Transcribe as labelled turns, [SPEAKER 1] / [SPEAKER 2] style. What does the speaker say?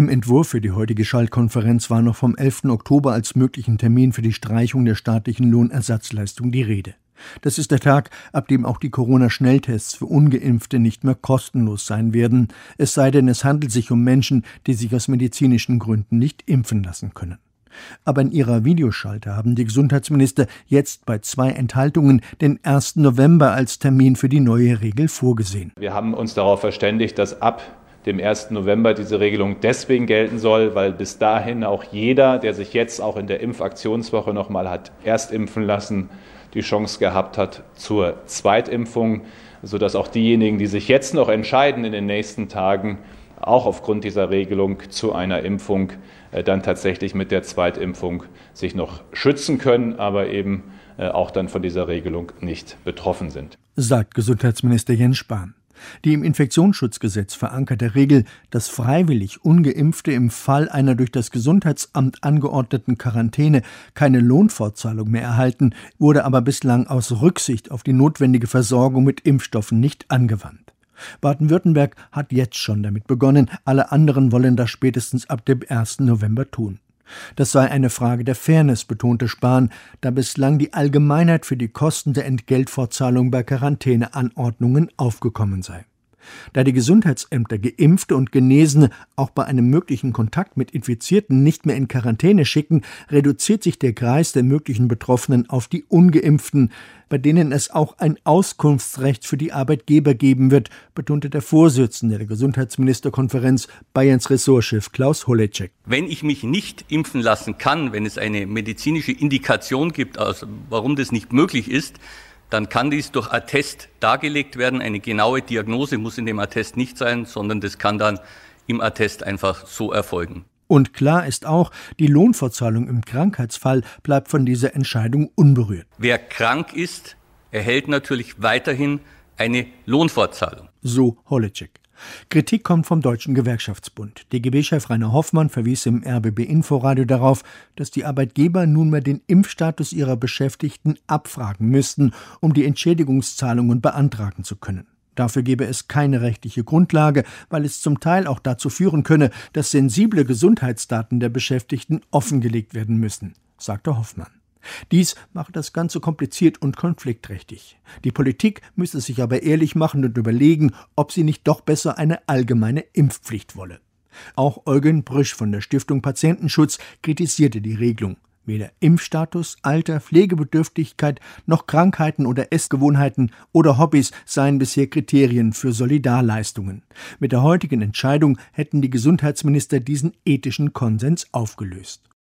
[SPEAKER 1] Im Entwurf für die heutige Schaltkonferenz war noch vom 11. Oktober als möglichen Termin für die Streichung der staatlichen Lohnersatzleistung die Rede. Das ist der Tag, ab dem auch die Corona-Schnelltests für ungeimpfte nicht mehr kostenlos sein werden, es sei denn, es handelt sich um Menschen, die sich aus medizinischen Gründen nicht impfen lassen können. Aber in ihrer Videoschalte haben die Gesundheitsminister jetzt bei zwei Enthaltungen den 1. November als Termin für die neue Regel vorgesehen.
[SPEAKER 2] Wir haben uns darauf verständigt, dass ab dem 1. November diese Regelung deswegen gelten soll, weil bis dahin auch jeder, der sich jetzt auch in der Impfaktionswoche nochmal hat erst impfen lassen, die Chance gehabt hat zur Zweitimpfung, sodass auch diejenigen, die sich jetzt noch entscheiden in den nächsten Tagen, auch aufgrund dieser Regelung zu einer Impfung äh, dann tatsächlich mit der Zweitimpfung sich noch schützen können, aber eben äh, auch dann von dieser Regelung nicht betroffen sind.
[SPEAKER 1] Sagt Gesundheitsminister Jens Spahn. Die im Infektionsschutzgesetz verankerte Regel, dass freiwillig ungeimpfte im Fall einer durch das Gesundheitsamt angeordneten Quarantäne keine Lohnfortzahlung mehr erhalten, wurde aber bislang aus Rücksicht auf die notwendige Versorgung mit Impfstoffen nicht angewandt. Baden-Württemberg hat jetzt schon damit begonnen, alle anderen wollen das spätestens ab dem 1. November tun. Das sei eine Frage der Fairness, betonte Spahn, da bislang die Allgemeinheit für die Kosten der Entgeltfortzahlung bei Quarantäneanordnungen aufgekommen sei. Da die Gesundheitsämter Geimpfte und Genesene auch bei einem möglichen Kontakt mit Infizierten nicht mehr in Quarantäne schicken, reduziert sich der Kreis der möglichen Betroffenen auf die Ungeimpften, bei denen es auch ein Auskunftsrecht für die Arbeitgeber geben wird, betonte der Vorsitzende der Gesundheitsministerkonferenz Bayerns Ressortchef Klaus Holecek.
[SPEAKER 3] Wenn ich mich nicht impfen lassen kann, wenn es eine medizinische Indikation gibt, also warum das nicht möglich ist, dann kann dies durch Attest dargelegt werden. Eine genaue Diagnose muss in dem Attest nicht sein, sondern das kann dann im Attest einfach so erfolgen.
[SPEAKER 1] Und klar ist auch, die Lohnfortzahlung im Krankheitsfall bleibt von dieser Entscheidung unberührt.
[SPEAKER 3] Wer krank ist, erhält natürlich weiterhin eine Lohnfortzahlung.
[SPEAKER 1] So Holecek. Kritik kommt vom Deutschen Gewerkschaftsbund. DGB-Chef Rainer Hoffmann verwies im RBB-Inforadio darauf, dass die Arbeitgeber nunmehr den Impfstatus ihrer Beschäftigten abfragen müssten, um die Entschädigungszahlungen beantragen zu können. Dafür gebe es keine rechtliche Grundlage, weil es zum Teil auch dazu führen könne, dass sensible Gesundheitsdaten der Beschäftigten offengelegt werden müssen, sagte Hoffmann. Dies mache das Ganze kompliziert und konfliktträchtig. Die Politik müsse sich aber ehrlich machen und überlegen, ob sie nicht doch besser eine allgemeine Impfpflicht wolle. Auch Eugen Brüsch von der Stiftung Patientenschutz kritisierte die Regelung. Weder Impfstatus, Alter, Pflegebedürftigkeit noch Krankheiten oder Essgewohnheiten oder Hobbys seien bisher Kriterien für Solidarleistungen. Mit der heutigen Entscheidung hätten die Gesundheitsminister diesen ethischen Konsens aufgelöst.